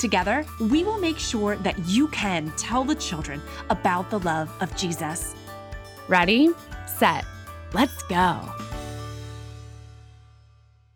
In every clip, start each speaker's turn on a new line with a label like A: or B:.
A: Together, we will make sure that you can tell the children about the love of Jesus. Ready, set, let's go.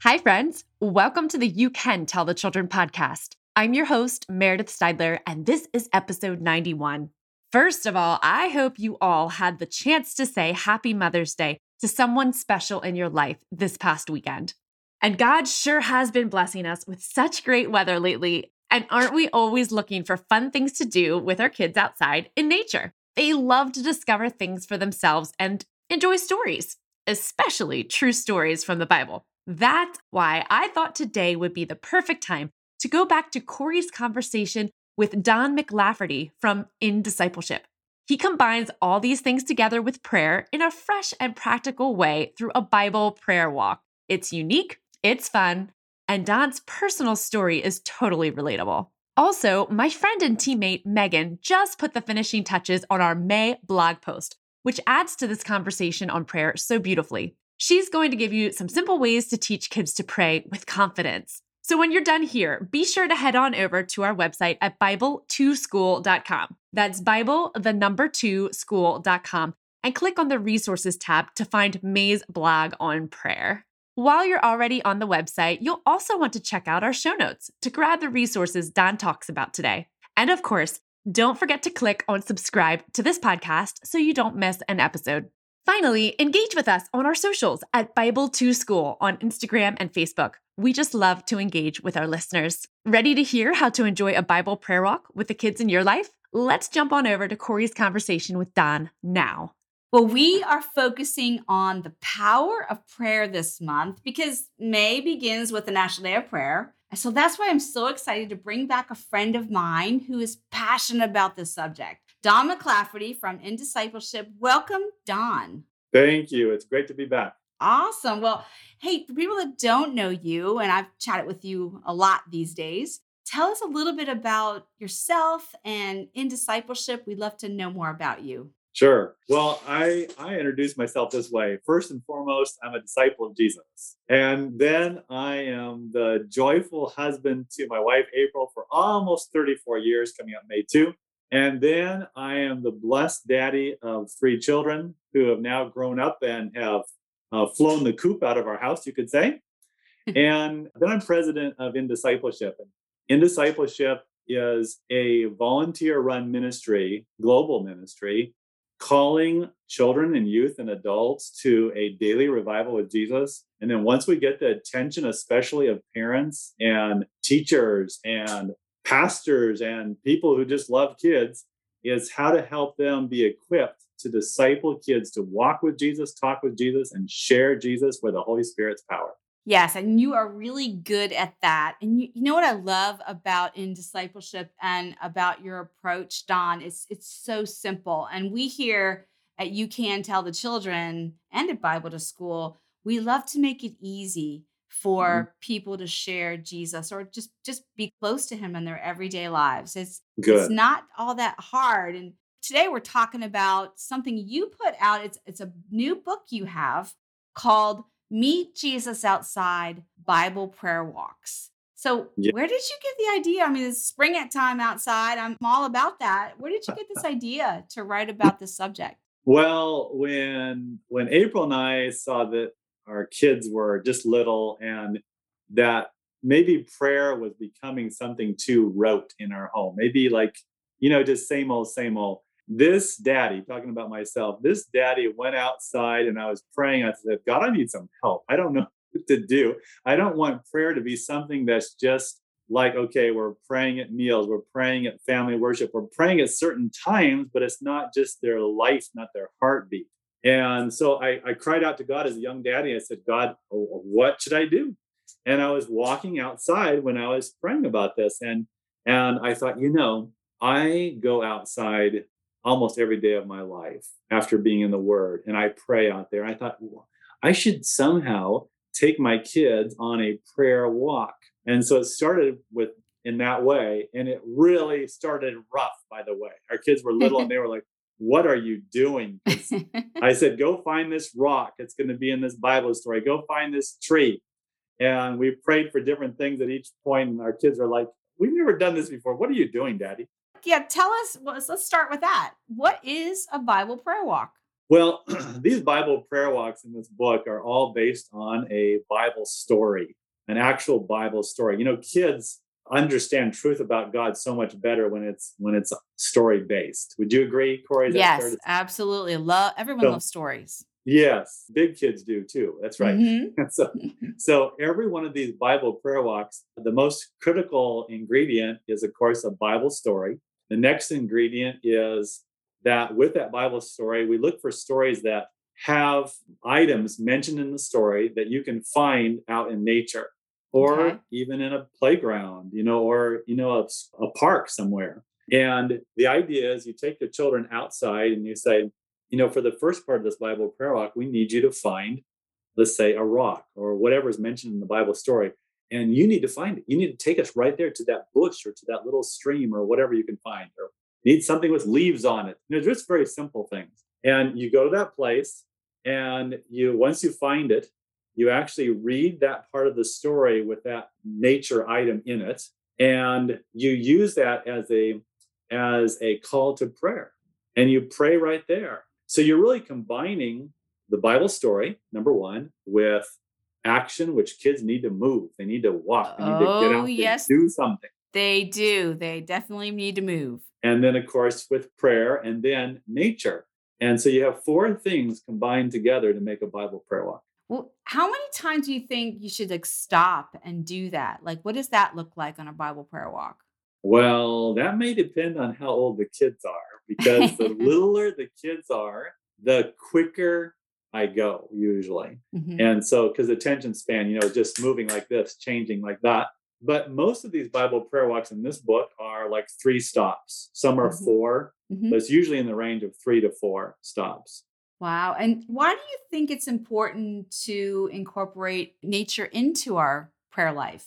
A: Hi, friends. Welcome to the You Can Tell the Children podcast. I'm your host, Meredith Steidler, and this is episode 91. First of all, I hope you all had the chance to say Happy Mother's Day to someone special in your life this past weekend. And God sure has been blessing us with such great weather lately. And aren't we always looking for fun things to do with our kids outside in nature? They love to discover things for themselves and enjoy stories, especially true stories from the Bible. That's why I thought today would be the perfect time to go back to Corey's conversation with Don MacLafferty from In Discipleship. He combines all these things together with prayer in a fresh and practical way through a Bible prayer walk. It's unique, it's fun, and Don's personal story is totally relatable. Also, my friend and teammate Megan just put the finishing touches on our May blog post, which adds to this conversation on prayer so beautifully. She's going to give you some simple ways to teach kids to pray with confidence. So when you're done here, be sure to head on over to our website at Bible2School.com. That's Bible, the number two, school.com, and click on the resources tab to find May's blog on prayer. While you're already on the website, you'll also want to check out our show notes to grab the resources Don talks about today. And of course, don't forget to click on subscribe to this podcast so you don't miss an episode. Finally, engage with us on our socials at Bible2School on Instagram and Facebook. We just love to engage with our listeners. Ready to hear how to enjoy a Bible prayer walk with the kids in your life? Let's jump on over to Corey's conversation with Don now.
B: Well, we are focusing on the power of prayer this month because May begins with the National Day of Prayer. So that's why I'm so excited to bring back a friend of mine who is passionate about this subject. Don MacLafferty from In Discipleship. Welcome, Don.
C: Thank you. It's great to be back.
B: Awesome. Well, hey, for people that don't know you, and I've chatted with you a lot these days, tell us a little bit about yourself and in discipleship. We'd love to know more about you.
C: Sure. Well, I I introduce myself this way. First and foremost, I'm a disciple of Jesus. And then I am the joyful husband to my wife April for almost 34 years coming up May 2. And then I am the blessed daddy of three children who have now grown up and have uh, flown the coop out of our house, you could say. and then I'm president of In Discipleship. And In Discipleship is a volunteer run ministry, global ministry calling children and youth and adults to a daily revival with Jesus. And then once we get the attention, especially of parents and teachers and pastors and people who just love kids, is how to help them be equipped to disciple kids to walk with Jesus, talk with Jesus, and share Jesus with the Holy Spirit's power.
B: Yes, and you are really good at that. And you, you know what I love about in discipleship and about your approach, Don? It's it's so simple. And we here at You Can Tell the Children and at Bible to School, we love to make it easy for mm-hmm. people to share Jesus or just just be close to him in their everyday lives. It's good. it's not all that hard. And today we're talking about something you put out. It's it's a new book you have called Meet Jesus Outside Bible Prayer Walks. So, yeah. where did you get the idea? I mean, it's spring at time outside. I'm all about that. Where did you get this idea to write about this subject?
C: Well, when when April and I saw that our kids were just little and that maybe prayer was becoming something too rote in our home. Maybe like, you know, just same old, same old this daddy, talking about myself, this daddy went outside and I was praying. I said, God, I need some help. I don't know what to do. I don't want prayer to be something that's just like, okay, we're praying at meals, we're praying at family worship, we're praying at certain times, but it's not just their life, not their heartbeat. And so I, I cried out to God as a young daddy. I said, God, what should I do? And I was walking outside when I was praying about this. And and I thought, you know, I go outside almost every day of my life after being in the Word, and I pray out there. I thought I should somehow take my kids on a prayer walk, and so it started with in that way, and it really started rough. By the way, our kids were little, and they were like, "What are you doing?" I said, "Go find this rock. It's going to be in this Bible story. Go find this tree." And we prayed for different things at each point, and our kids are like, "We've never done this before. What are you doing, Daddy?"
B: Yeah, tell us. Let's start with that. What is a Bible prayer walk?
C: Well, these Bible prayer walks in this book are all based on a Bible story, an actual Bible story. You know, kids understand truth about God so much better when it's when it's story based. Would you agree, Corey?
B: Yes, absolutely. Love everyone so, loves stories.
C: Yes, big kids do too. That's right. Mm-hmm. so, so every one of these Bible prayer walks, the most critical ingredient is, of course, a Bible story. The next ingredient is that with that Bible story, we look for stories that have items mentioned in the story that you can find out in nature or okay. even in a playground, you know, or, you know, a, a park somewhere. And the idea is you take the children outside and you say, you know, for the first part of this Bible prayer walk, we need you to find, let's say, a rock or whatever is mentioned in the Bible story and you need to find it. You need to take us right there to that bush or to that little stream or whatever you can find, or need something with leaves on it. You know, just very simple things. And you go to that place, and you once you find it, you actually read that part of the story with that nature item in it, and you use that as a as a call to prayer, and you pray right there. So you're really combining the Bible story, number one, with action, which kids need to move. They need to walk. They need to get
B: Oh,
C: out
B: yes,
C: do something.
B: they do. They definitely need to move.
C: And then, of course, with prayer and then nature. And so you have four things combined together to make a Bible prayer walk.
B: Well, how many times do you think you should like stop and do that? Like, what does that look like on a Bible prayer walk?
C: Well, that may depend on how old the kids are, because the littler the kids are, the quicker I go usually. Mm-hmm. And so, because attention span, you know, just moving like this, changing like that. But most of these Bible prayer walks in this book are like three stops. Some are mm-hmm. 4 mm-hmm. but it's usually in the range of three to four stops.
B: Wow. And why do you think it's important to incorporate nature into our prayer life?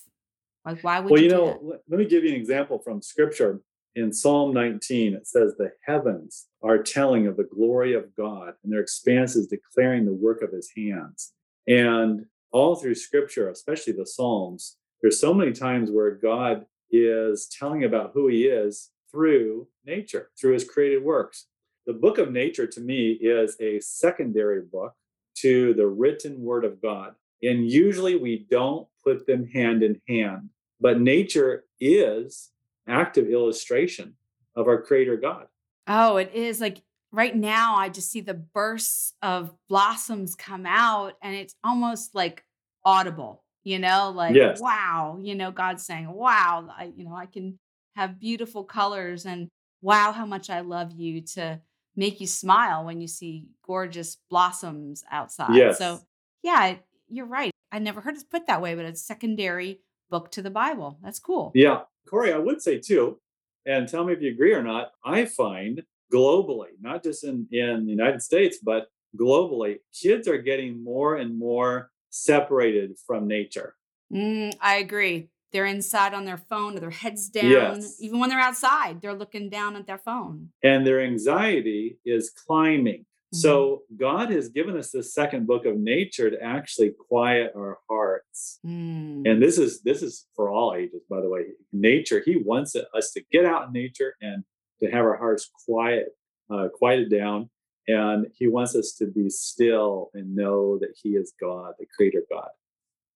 B: Like, why would
C: well,
B: you,
C: you know, let me give you an example from scripture in Psalm 19, it says, The heavens are telling of the glory of God, and their expanses declaring the work of his hands. And all through scripture, especially the Psalms, there's so many times where God is telling about who he is through nature, through his created works. The book of nature to me is a secondary book to the written word of God. And usually we don't put them hand in hand, but nature is active illustration of our creator God.
B: Oh, it is like right now I just see the bursts of blossoms come out and it's almost like audible, you know, like
C: yes.
B: wow, you know, God's saying, "Wow, I you know, I can have beautiful colors and wow how much I love you to make you smile when you see gorgeous blossoms outside."
C: Yes.
B: So, yeah, you're right. I never heard it put that way, but it's secondary book to the Bible. That's cool.
C: Yeah. Corey, I would say too, and tell me if you agree or not, I find globally, not just in, in the United States, but globally, kids are getting more and more separated from nature.
B: Mm, I agree. They're inside on their phone their heads down.
C: Yes.
B: Even when they're outside, they're looking down at their phone.
C: And their anxiety is climbing. Mm-hmm. So God has given us this second book of nature to actually quiet our hearts. Mm. And this is this is for all ages, by the way. Nature, He wants us to get out in nature and to have our hearts quiet, uh, quieted down. And He wants us to be still and know that He is God, the Creator God.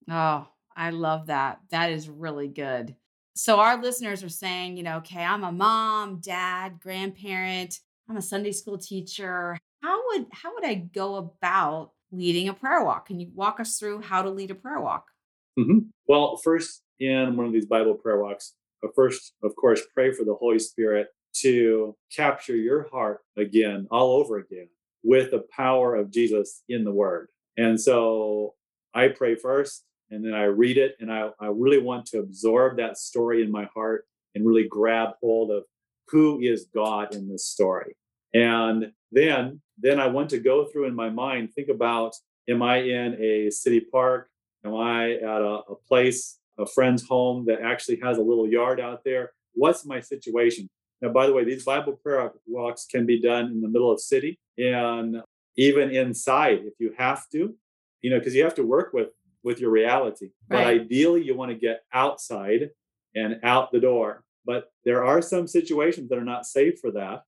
B: Oh, I love that. That is really good. So our listeners are saying, you know, okay, I'm a mom, dad, grandparent. I'm a Sunday school teacher how would how would I go about leading a prayer walk? Can you walk us through how to lead a prayer walk?
C: Mm-hmm. Well, first in one of these Bible prayer walks, uh, first, of course, pray for the Holy Spirit to capture your heart again, all over again, with the power of Jesus in the Word. And so I pray first, and then I read it, and I, I really want to absorb that story in my heart and really grab hold of who is God in this story. And then then I want to go through in my mind, think about am I in a city park? Am I at a, a place, a friend's home that actually has a little yard out there? What's my situation? Now, by the way, these Bible prayer walks can be done in the middle of city and even inside if you have to, you know, because you have to work with with your reality. Right. But ideally, you want to get outside and out the door. But there are some situations that are not safe for that.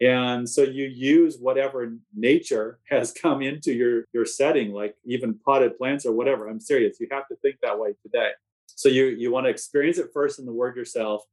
C: And so you use whatever nature has come into your your setting, like even potted plants or whatever. I'm serious. You have to think that way today. So you you want to experience it first in the Word yourself,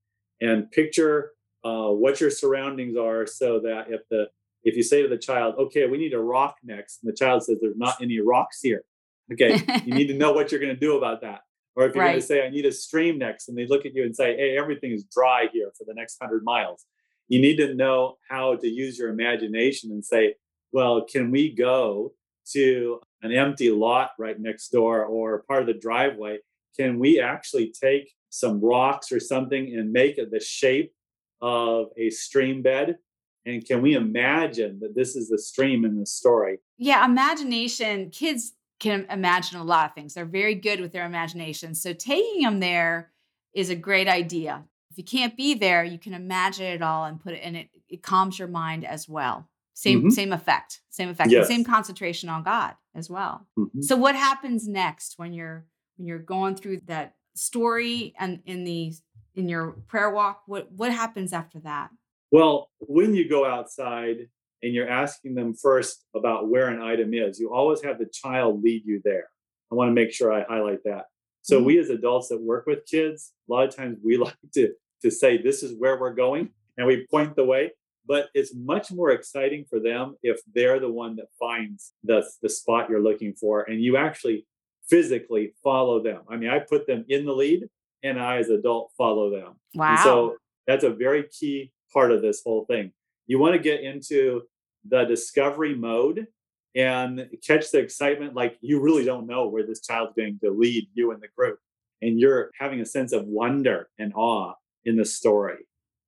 C: and picture uh, what your surroundings are, so that if the if you say to the child, "Okay, we need a rock next," and the child says, "There's not any rocks here," okay, you need to know what you're going to do about that. Or if you're right. going to say, "I need a stream next," and they look at you and say, "Hey, everything is dry here for the next hundred miles," you need to know how to use your imagination and say, "Well, can we go to an empty lot right next door or part of the driveway? Can we actually take some rocks or something and make it the shape of a stream bed and can we imagine that this is the stream in the story?
B: Yeah, imagination, kids can imagine a lot of things. They're very good with their imagination. So taking them there is a great idea. If you can't be there, you can imagine it all and put it in it. It calms your mind as well. Same mm-hmm. same effect, same effect, yes. same concentration on God as well. Mm-hmm. So what happens next when you're when you're going through that story and in the in your prayer walk? What what happens after that?
C: Well, when you go outside and you're asking them first about where an item is, you always have the child lead you there. I want to make sure I highlight that. So mm-hmm. we as adults that work with kids, a lot of times we like to to say this is where we're going and we point the way, but it's much more exciting for them if they're the one that finds the the spot you're looking for and you actually physically follow them. I mean, I put them in the lead and I as adult follow them.
B: Wow. And
C: so that's a very key part of this whole thing. You want to get into the discovery mode and catch the excitement like you really don't know where this child's going to lead you in the group and you're having a sense of wonder and awe in the story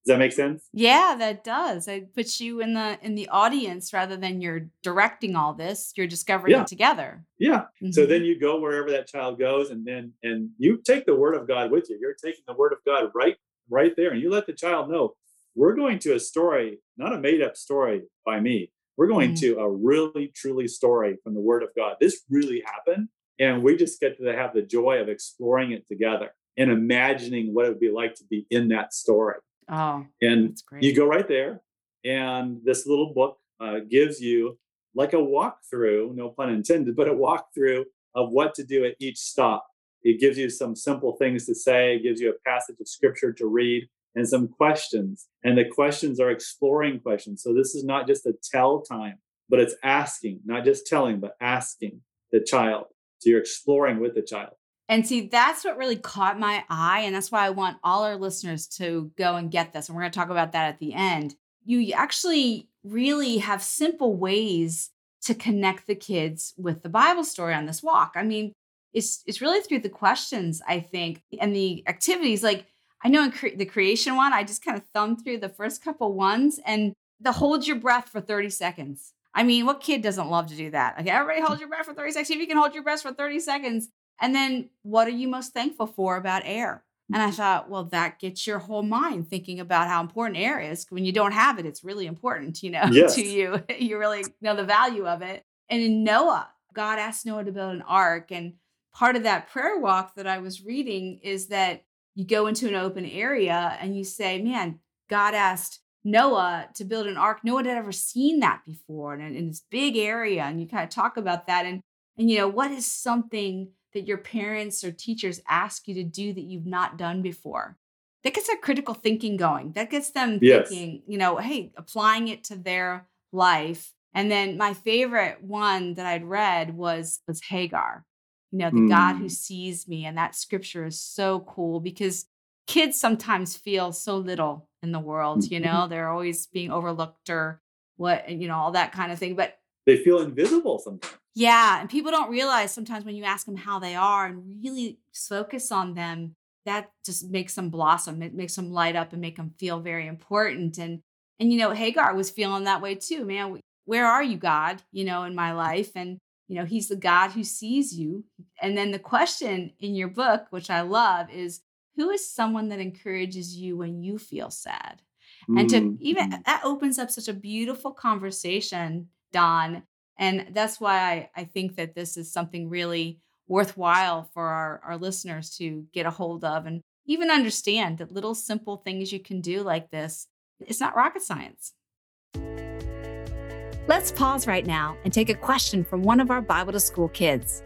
C: does that make sense
B: yeah that does it puts you in the in the audience rather than you're directing all this you're discovering yeah. it together
C: yeah mm-hmm. so then you go wherever that child goes and then and you take the word of god with you you're taking the word of god right right there and you let the child know we're going to a story, not a made up story by me. We're going mm. to a really, truly story from the Word of God. This really happened. And we just get to have the joy of exploring it together and imagining what it would be like to be in that story.
B: Oh,
C: and you go right there. And this little book uh, gives you like a walkthrough, no pun intended, but a walkthrough of what to do at each stop. It gives you some simple things to say, it gives you a passage of scripture to read, and some questions. And the questions are exploring questions. So this is not just a tell time, but it's asking, not just telling, but asking the child. So you're exploring with the child.
B: And see, that's what really caught my eye. And that's why I want all our listeners to go and get this. And we're going to talk about that at the end. You actually really have simple ways to connect the kids with the Bible story on this walk. I mean, it's it's really through the questions, I think, and the activities. Like I know in cre- the creation one, I just kind of thumbed through the first couple ones and the hold your breath for 30 seconds. I mean, what kid doesn't love to do that? Okay, everybody hold your breath for 30 seconds. If you can hold your breath for 30 seconds. And then what are you most thankful for about air? And I mm-hmm. thought, well, that gets your whole mind thinking about how important air is. When you don't have it, it's really important, you know, yes. to you. You really know the value of it. And in Noah, God asked Noah to build an ark. And part of that prayer walk that I was reading is that you go into an open area and you say, man, God asked Noah to build an ark. No one had ever seen that before And in this big area. And you kind of talk about that. And, and, you know, what is something that your parents or teachers ask you to do that you've not done before? That gets their critical thinking going. That gets them yes. thinking, you know, hey, applying it to their life. And then my favorite one that I'd read was was Hagar you know, the mm. God who mm. sees me. And that scripture is so cool because kids sometimes feel so little in the world, you mm-hmm. know, they're always being overlooked or what, you know, all that kind of thing. But
C: they feel invisible sometimes.
B: Yeah. And people don't realize sometimes when you ask them how they are and really focus on them, that just makes them blossom. It makes them light up and make them feel very important. And And, you know, Hagar was feeling that way too, man. Where are you, God, you know, in my life? And, you know, he's the God who sees you. And then the question in your book, which I love, is who is someone that encourages you when you feel sad? And to even
C: Mm.
B: that opens up such a beautiful conversation, Don. And that's why I, I think that this is something really worthwhile for our, our listeners to get a hold of and even understand that little simple things you can do like this. It's not rocket science. Let's pause right now and take a question from one of our Bible to School kids.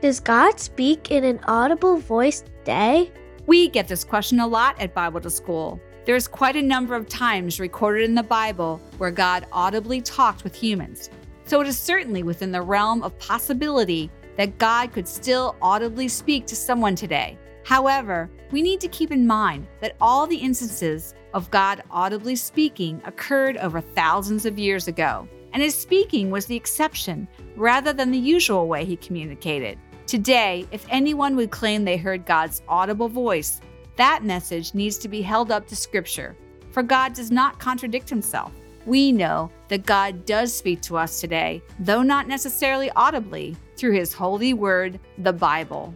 D: Does God speak in an audible voice today?
B: We get this question a lot at Bible to School. There's quite a number of times recorded in the Bible where God audibly talked with humans. So it is certainly within the realm of possibility that God could still audibly speak to someone today. However, we need to keep in mind that all the instances of God audibly speaking occurred over thousands of years ago, and his speaking was the exception rather than the usual way he communicated. Today, if anyone would claim they heard God's audible voice, that message needs to be held up to Scripture, for God does not contradict himself. We know that God does speak to us today, though not necessarily audibly, through his holy word, the Bible.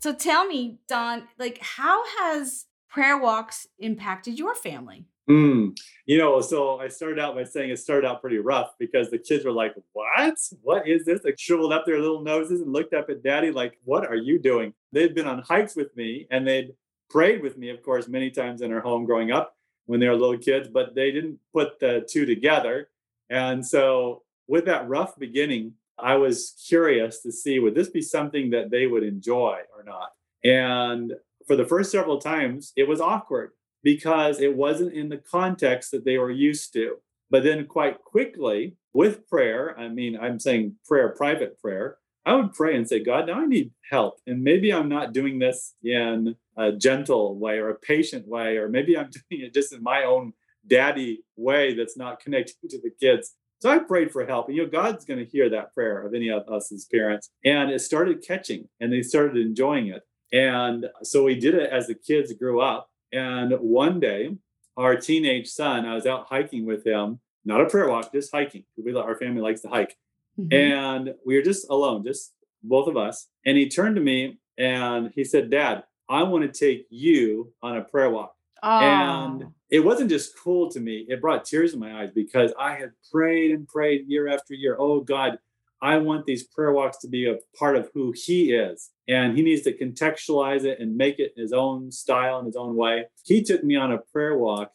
B: So tell me, Don, like how has prayer walks impacted your family?
C: Mm. You know, so I started out by saying it started out pretty rough because the kids were like, What? What is this? They shriveled up their little noses and looked up at daddy like, What are you doing? They'd been on hikes with me and they'd prayed with me, of course, many times in our home growing up when they were little kids, but they didn't put the two together. And so, with that rough beginning, I was curious to see would this be something that they would enjoy or not. And for the first several times, it was awkward because it wasn't in the context that they were used to. But then, quite quickly, with prayer, I mean, I'm saying prayer, private prayer, I would pray and say, God, now I need help. And maybe I'm not doing this in a gentle way or a patient way, or maybe I'm doing it just in my own daddy way that's not connecting to the kids. So I prayed for help. And you know, God's going to hear that prayer of any of us as parents. And it started catching and they started enjoying it. And so we did it as the kids grew up. And one day, our teenage son, I was out hiking with him, not a prayer walk, just hiking. We, our family likes to hike.
B: Mm-hmm.
C: And we were just alone, just both of us. And he turned to me and he said, Dad, I want to take you on a prayer walk. And
B: Oh.
C: it wasn't just cool to me, it brought tears in my eyes because I had prayed and prayed year after year. Oh, God, I want these prayer walks to be a part of who he is. And he needs to contextualize it and make it his own style and his own way. He took me on a prayer walk,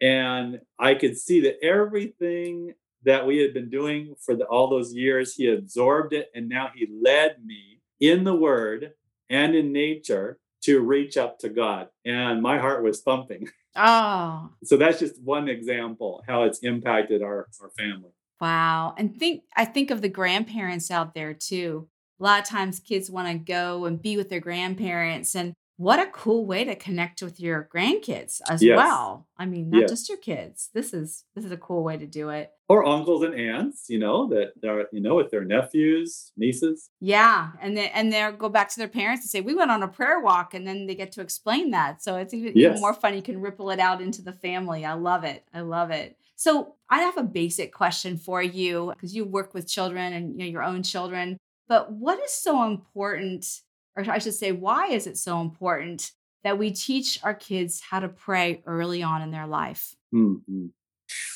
C: and I could see that everything that we had been doing for the, all those years, he absorbed it. And now he led me in the word and in nature to reach up to God. And my heart was thumping.
B: Oh,
C: So that's just one example how it's impacted our, our family.
B: wow. And think I think of the grandparents out there too. A lot of times kids want to go and be with their grandparents and what a cool way to connect with your grandkids as
C: Yes.
B: well. I mean, not
C: Yes.
B: just your kids. This is this is a cool way to do it.
C: Or uncles and aunts, you know, that are, you know, with their nephews, nieces.
B: Yeah, and they and they'll go back to their parents and say, "We went on a prayer walk," and then they get to explain that. So it's even, even more fun. You can ripple it out into the family. I love it. I love it. So I have a basic question for you because you work with children and you know your own children. But what is so important, or I should say, why is it so important that we teach our kids how to pray early on in their life?
C: Mhm.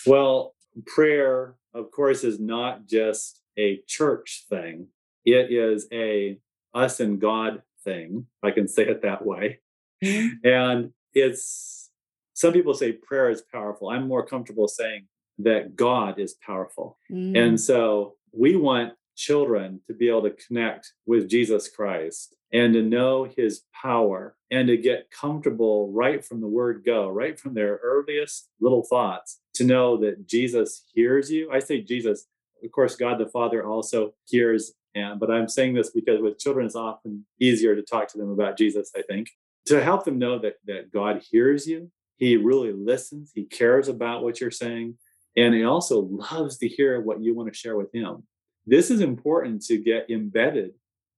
C: Well, prayer, of course, is not just a church thing. It is a us and God thing. I can say it that way. And it's some people say prayer is powerful. I'm more comfortable saying that God is powerful.
B: Mm.
C: And so we want children to be able to connect with Jesus Christ and to know his power and to get comfortable right from the word go, right from their earliest little thoughts, to know that Jesus hears you. I say Jesus, of course, God the Father also hears. And, but I'm saying this because with children, it's often easier to talk to them about Jesus, I think, to help them know that, that God hears you. He really listens. He cares about what you're saying. And he also loves to hear what you want to share with him. This is important to get embedded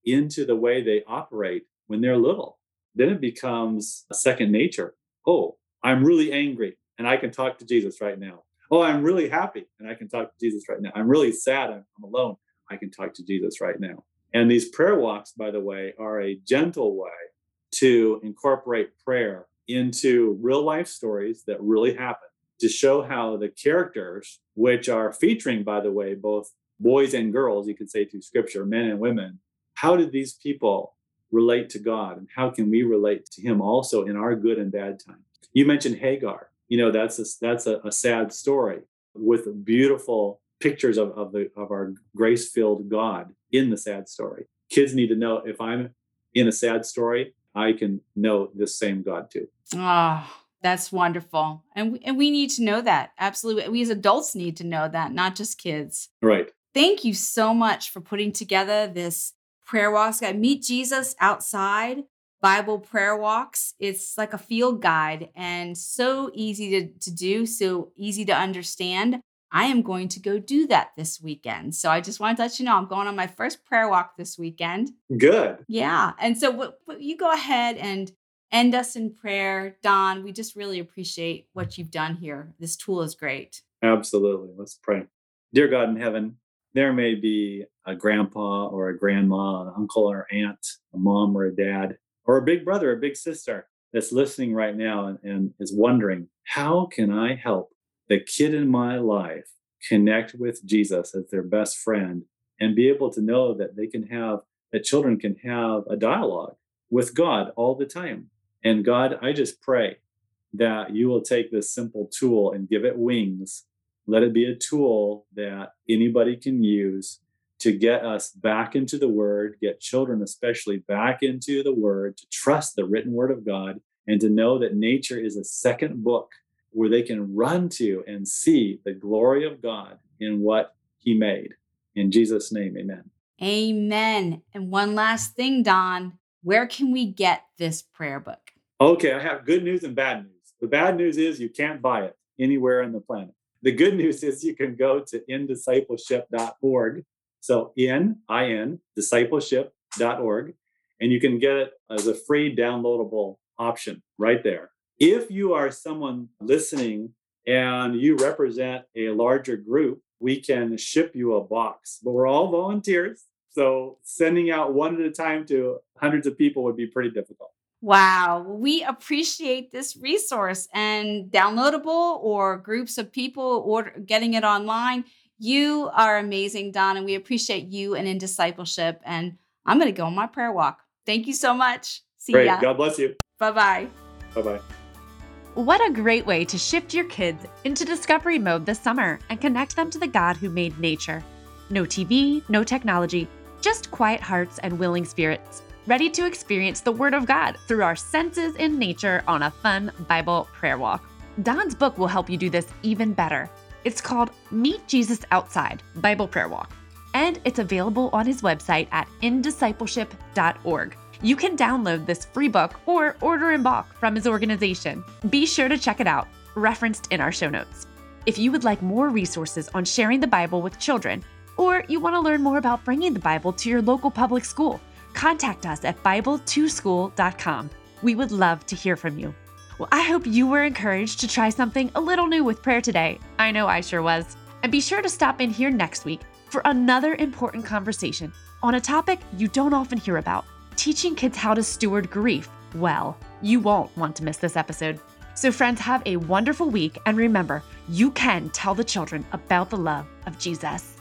C: into the way they operate when they're little. Then it becomes a second nature. Oh, I'm really angry and I can talk to Jesus right now. Oh, I'm really happy and I can talk to Jesus right now. I'm really sad. I'm, I'm alone. I can talk to Jesus right now. And these prayer walks, by the way, are a gentle way to incorporate prayer into real life stories that really happen to show how the characters, which are featuring, by the way, both boys and girls, you could say through scripture, men and women, how did these people relate to God and how can we relate to Him also in our good and bad times? You mentioned Hagar. You know, that's a, that's a, a sad story with beautiful pictures of, of, the, of our grace filled God in the sad story. Kids need to know if I'm in a sad story, I can know this same God too.
B: Oh, that's wonderful. And we, and we need to know that. Absolutely. We as adults need to know that, not just kids.
C: Right.
B: Thank you so much for putting together this prayer walks. Got meet Jesus outside Bible prayer walks. It's like a field guide and so easy to, to do, so easy to understand. I am going to go do that this weekend. So I just wanted to let you know I'm going on my first prayer walk this weekend.
C: Good.
B: Yeah. And so w- w- you go ahead and end us in prayer. Don, we just really appreciate what you've done here. This tool is great.
C: Absolutely. Let's pray. Dear God in heaven, there may be a grandpa or a grandma, an uncle or aunt, a mom or a dad, or a big brother, a big sister that's listening right now and, and is wondering, how can I help the kid in my life connect with Jesus as their best friend and be able to know that they can have, that children can have a dialogue with God all the time. And God, I just pray that you will take this simple tool and give it wings. Let it be a tool that anybody can use to get us back into the word, get children especially back into the word, to trust the written word of God, and to know that nature is a second book where they can run to and see the glory of God in what he made. In Jesus' name, amen.
B: Amen. And one last thing, Don, where can we get this prayer book?
C: Okay, I have good news and bad news. The bad news is you can't buy it anywhere on the planet. The good news is you can go to indiscipleship.org. So in, I-N, discipleship.org, and you can get it as a free downloadable option right there. If you are someone listening and you represent a larger group, we can ship you a box, but we're all volunteers. So sending out one at a time to hundreds of people would be pretty difficult.
B: Wow, we appreciate this resource and downloadable or groups of people or getting it online. You are amazing, Don, and we appreciate you and in discipleship. And I'm going to go on my prayer walk. Thank you so much. See
C: Great.
B: ya.
C: God bless you.
B: Bye bye.
C: Bye bye.
A: What a great way to shift your kids into discovery mode this summer and connect them to the God who made nature. No TV, no technology, just quiet hearts and willing spirits, ready to experience the Word of God through our senses in nature on a fun Bible prayer walk. Don's book will help you do this even better. It's called Meet Jesus Outside Bible Prayer Walk, and it's available on his website at indiscipleship.org. You can download this free book or order in bulk from his organization. Be sure to check it out, referenced in our show notes. If you would like more resources on sharing the Bible with children, or you want to learn more about bringing the Bible to your local public school, contact us at Bible2School.com. We would love to hear from you. Well, I hope you were encouraged to try something a little new with prayer today. I know I sure was. And be sure to stop in here next week for another important conversation on a topic you don't often hear about teaching kids how to steward grief well. You won't want to miss this episode. So, friends, have a wonderful week. And remember, you can tell the children about the love of Jesus.